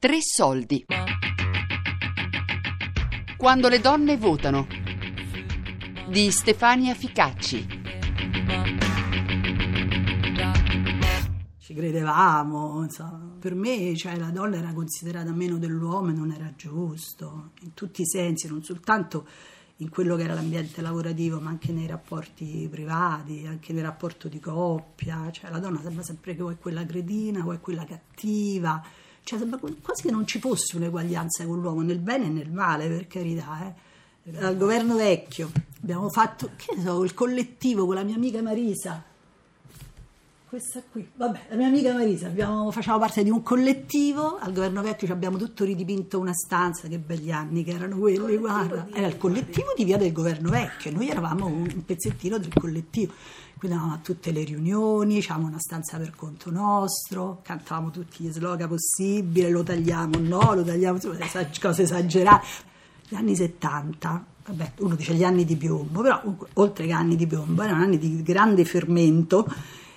Tre soldi. Quando le donne votano. Di Stefania Ficacci. Ci credevamo, insomma. per me cioè, la donna era considerata meno dell'uomo e non era giusto, in tutti i sensi, non soltanto in quello che era l'ambiente lavorativo, ma anche nei rapporti privati, anche nel rapporto di coppia. Cioè, la donna sembra sempre che o è quella cretina o è quella cattiva cioè, sembra quasi che non ci fosse un'eguaglianza con l'uomo, nel bene e nel male, per carità. Eh. Al governo vecchio abbiamo fatto, so, il collettivo con la mia amica Marisa. Questa qui, vabbè, la mia amica Marisa, abbiamo, facciamo parte di un collettivo, al governo vecchio ci abbiamo tutto ridipinto una stanza, che begli anni che erano quelli, guarda, era il collettivo di via del governo vecchio, noi eravamo un pezzettino del collettivo andavamo a tutte le riunioni, avevamo una stanza per conto nostro, cantavamo tutti gli slogan possibili, lo tagliamo, no, lo tagliamo, cose esagerate. Gli anni 70, vabbè, uno dice gli anni di piombo, però oltre che anni di piombo, erano anni di grande fermento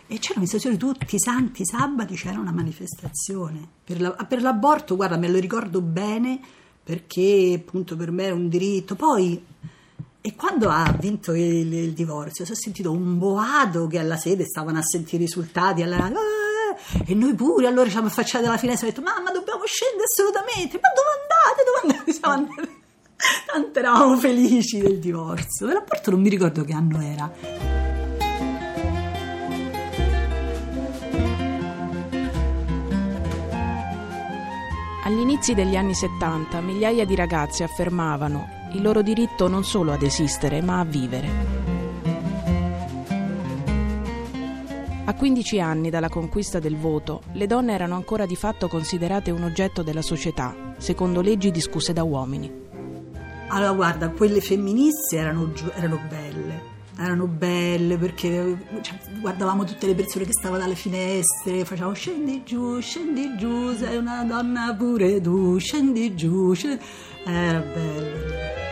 e c'erano manifestazioni tutti i santi sabati, c'era una manifestazione. Per, la, per l'aborto, guarda, me lo ricordo bene perché appunto per me è un diritto. Poi e quando ha vinto il, il divorzio, si è sentito un boato che alla sede stavano a sentire i risultati, alla, ah, e noi pure, allora ci siamo affacciati alla finestra e abbiamo detto, mamma dobbiamo scendere assolutamente, ma dove andate, dove andate? Siamo andati. Tanto eravamo felici del divorzio. Il rapporto non mi ricordo che anno era. Agli inizi degli anni 70 migliaia di ragazze affermavano il loro diritto non solo ad esistere, ma a vivere. A 15 anni dalla conquista del voto, le donne erano ancora di fatto considerate un oggetto della società, secondo leggi discusse da uomini. Allora, guarda, quelle femministe erano, erano belle, erano belle perché cioè, guardavamo tutte le persone che stavano dalle finestre, facevamo scendi giù, scendi giù, sei una donna pure tu, scendi giù, scendi... era bello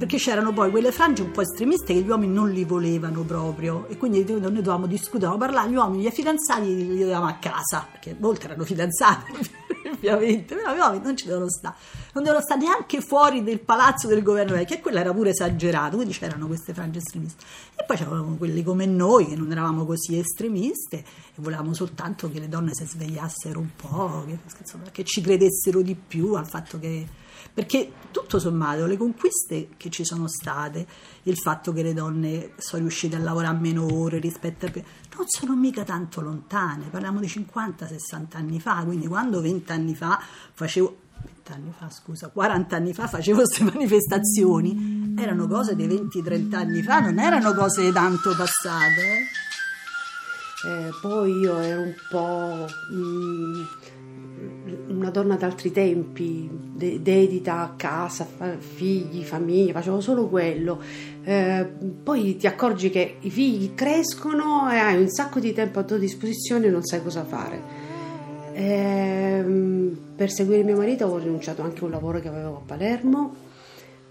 perché c'erano poi quelle frange un po' estremiste che gli uomini non li volevano proprio. E quindi noi dovevamo discutere, parlare, gli uomini, gli fidanzati li avevamo a casa, perché molti erano fidanzati ovviamente, però gli uomini non ci devono stare, non devono stare neanche fuori del palazzo del governo vecchio e quello era pure esagerato, quindi c'erano queste frange estremiste. E poi c'erano quelli come noi che non eravamo così estremiste e volevamo soltanto che le donne si svegliassero un po', che, insomma, che ci credessero di più al fatto che perché tutto sommato le conquiste che ci sono state, il fatto che le donne sono riuscite a lavorare meno ore rispetto a... non sono mica tanto lontane, parliamo di 50-60 anni fa, quindi quando 20 anni fa facevo... 20 anni fa, scusa, 40 anni fa facevo queste manifestazioni, erano cose dei 20-30 anni fa, non erano cose tanto passate. Eh? Eh, poi io ero un po'... Mm, una donna d'altri tempi, de- dedita a casa, figli, famiglia, facevo solo quello. Eh, poi ti accorgi che i figli crescono e hai un sacco di tempo a tua disposizione e non sai cosa fare. Eh, per seguire mio marito ho rinunciato anche a un lavoro che avevo a Palermo,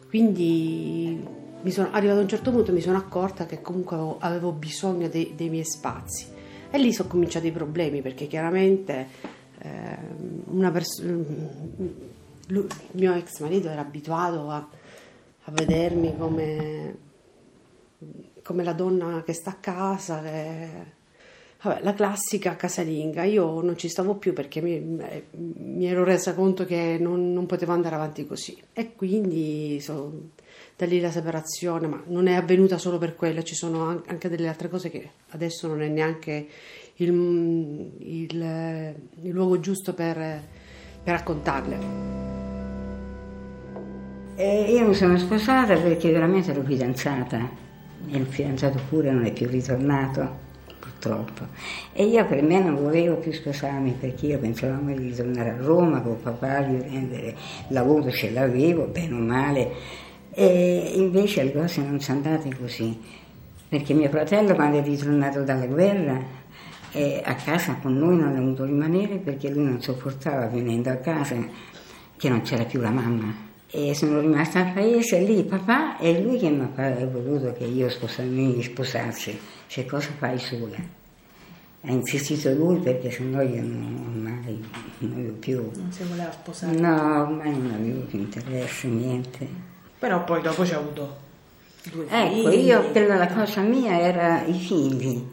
quindi mi sono arrivato a un certo punto mi sono accorta che comunque avevo, avevo bisogno dei, dei miei spazi. E lì sono cominciati i problemi perché chiaramente una pers- il mio ex marito era abituato a, a vedermi come, come, la donna che sta a casa, che, Vabbè, la classica casalinga, io non ci stavo più perché mi, mi ero resa conto che non, non, potevo andare avanti così. E quindi so, da lì la separazione, ma non è avvenuta solo per quello, ci sono anche delle altre cose che adesso non è neanche il, il, il luogo giusto per, per raccontarle. E io mi sono sposata perché veramente ero fidanzata. E il fidanzato pure non è più ritornato purtroppo. E io per me non volevo più sposarmi perché io pensavo di ritornare a Roma con papà, di prendere lavoro, ce l'avevo, bene o male. E invece le cose non sono andate così, perché mio fratello quando è ritornato dalla guerra e a casa con noi non è voluto rimanere perché lui non sopportava venendo a casa che non c'era più la mamma. E sono rimasta al paese lì, papà è lui che mi ha voluto che io sposassi, mi sposassi, cioè cosa fai sola? ha insistito lui perché sennò io non ormai non avevo più. Non si voleva sposare? No, ormai non avevo più interesse, niente. Però poi dopo ci ha avuto due Ecco, figli. io quella la cosa mia era i figli,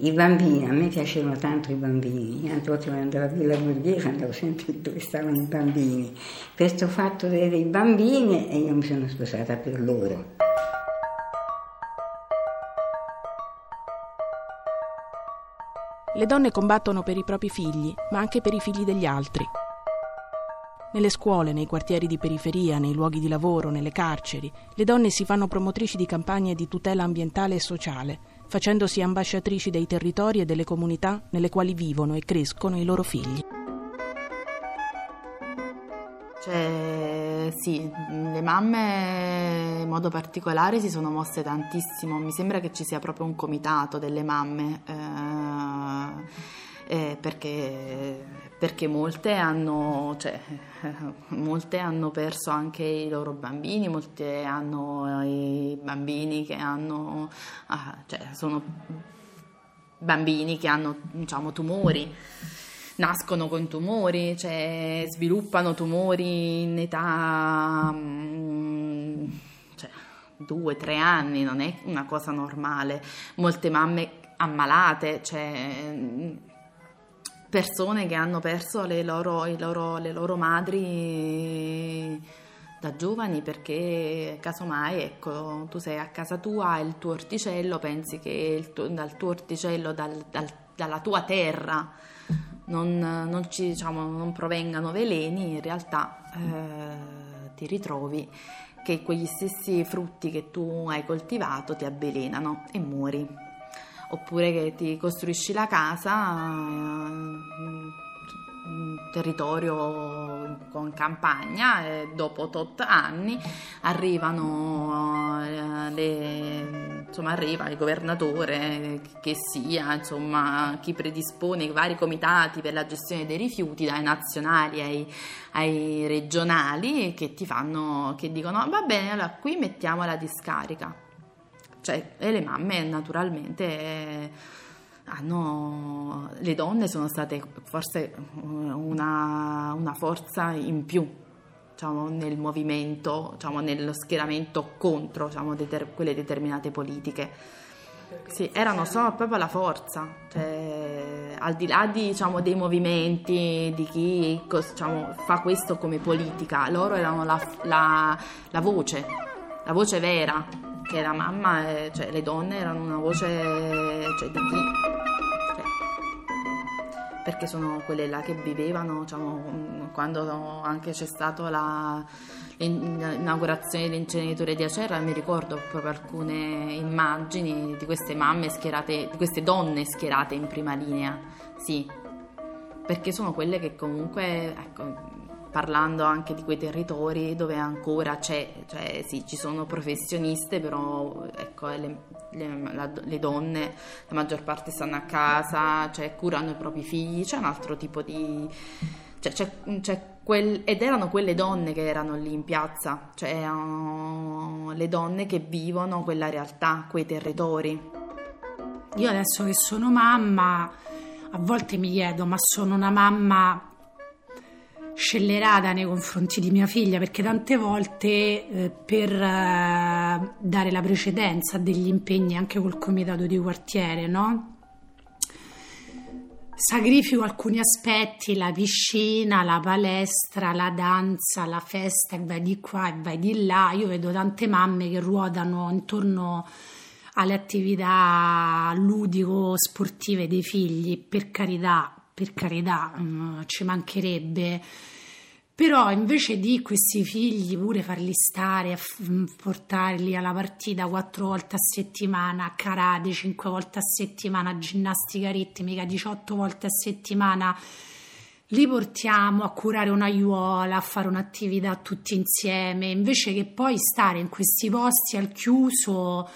i bambini, a me piacevano tanto i bambini, altre volte quando andavo a Villa Borghese andavo sempre dove stavano i bambini. Questo fatto dei dei bambini e io mi sono sposata per loro. Le donne combattono per i propri figli, ma anche per i figli degli altri. Nelle scuole, nei quartieri di periferia, nei luoghi di lavoro, nelle carceri, le donne si fanno promotrici di campagne di tutela ambientale e sociale, facendosi ambasciatrici dei territori e delle comunità nelle quali vivono e crescono i loro figli. Cioè, sì, le mamme in modo particolare si sono mosse tantissimo. Mi sembra che ci sia proprio un comitato delle mamme, eh, eh, perché, perché molte, hanno, cioè, molte hanno perso anche i loro bambini, molte hanno i bambini che hanno, ah, cioè, sono bambini che hanno diciamo, tumori nascono con tumori, cioè sviluppano tumori in età mm, cioè, due, tre anni, non è una cosa normale. Molte mamme ammalate, cioè persone che hanno perso le loro, loro- le loro madri da giovani perché casomai ecco tu sei a casa tua hai il tuo orticello pensi che tuo- dal tuo orticello dal- dal- dalla tua terra non, non ci, diciamo, non provengano veleni, in realtà eh, ti ritrovi che quegli stessi frutti che tu hai coltivato ti avvelenano e muori. Oppure che ti costruisci la casa in un territorio con campagna e dopo tot anni arrivano eh, le, insomma arriva il governatore che sia insomma chi predispone i vari comitati per la gestione dei rifiuti dai nazionali ai, ai regionali che ti fanno che dicono va bene allora qui mettiamo la discarica cioè e le mamme naturalmente eh, hanno, le donne sono state forse una, una forza in più diciamo, nel movimento, diciamo, nello schieramento contro diciamo, deter- quelle determinate politiche. Sì, erano solo proprio la forza, cioè, al di là di, diciamo, dei movimenti, di chi diciamo, fa questo come politica, loro erano la, la- la voce, la voce vera, che la mamma, eh, cioè le donne erano una voce cioè, di chi? Cioè, perché sono quelle là che vivevano, diciamo, quando anche c'è stata la, l'inaugurazione dell'inceneritore di Acerra, mi ricordo proprio alcune immagini di queste mamme schierate, di queste donne schierate in prima linea, sì, perché sono quelle che comunque, ecco, parlando anche di quei territori dove ancora c'è, cioè sì, ci sono professioniste, però ecco, le, le- la- le donne, la maggior parte stanno a casa, cioè curano i propri figli, c'è un altro tipo di... Cioè, c'è, c'è quel- ed erano quelle donne che erano lì in piazza, cioè erano le donne che vivono quella realtà, quei territori. Io adesso che sono mamma, a volte mi chiedo, ma sono una mamma scellerata nei confronti di mia figlia perché tante volte eh, per eh, dare la precedenza a degli impegni anche col comitato di quartiere, no? Sacrifico alcuni aspetti, la piscina, la palestra, la danza, la festa, e vai di qua e vai di là. Io vedo tante mamme che ruotano intorno alle attività ludico-sportive dei figli, per carità, per carità, mm, ci mancherebbe. Però invece di questi figli pure farli stare, f- mm, portarli alla partita quattro volte a settimana, a karate cinque volte a settimana, ginnastica ritmica 18 volte a settimana, li portiamo a curare un'aiuola, a fare un'attività tutti insieme, invece che poi stare in questi posti al chiuso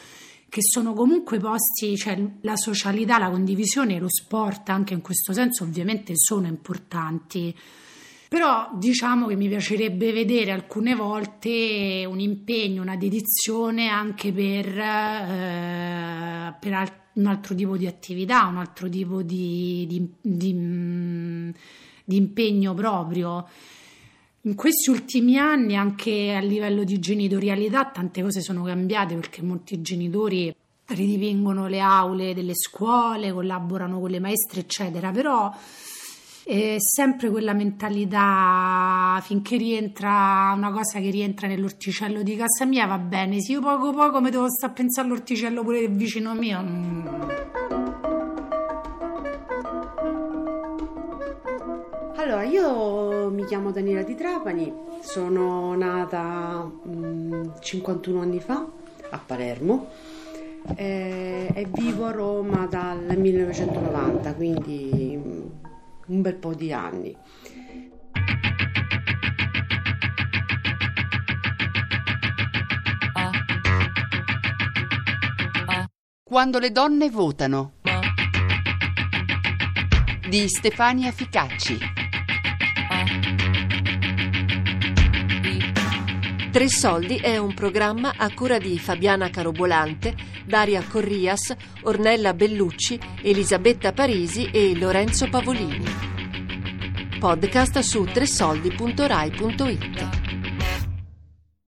che sono comunque posti, cioè la socialità, la condivisione lo sport anche in questo senso ovviamente sono importanti. Però diciamo che mi piacerebbe vedere alcune volte un impegno, una dedizione anche per, eh, per al- un altro tipo di attività, un altro tipo di, di, di, mm, di impegno proprio. In questi ultimi anni, anche a livello di genitorialità, tante cose sono cambiate perché molti genitori ridipingono le aule delle scuole, collaborano con le maestre, eccetera, però è sempre quella mentalità finché rientra una cosa che rientra nell'orticello di casa mia va bene, se io poco poco mi devo stare a pensare all'orticello pure vicino mio. Mm. Allora, io mi chiamo Daniela Di Trapani, sono nata mm, 51 anni fa a Palermo e, e vivo a Roma dal 1990, quindi mm, un bel po' di anni. Quando le donne votano di Stefania Ficacci. Tre Soldi è un programma a cura di Fabiana Carobolante, Daria Corrias, Ornella Bellucci, Elisabetta Parisi e Lorenzo Pavolini. Podcast su tresoldi.rai.it.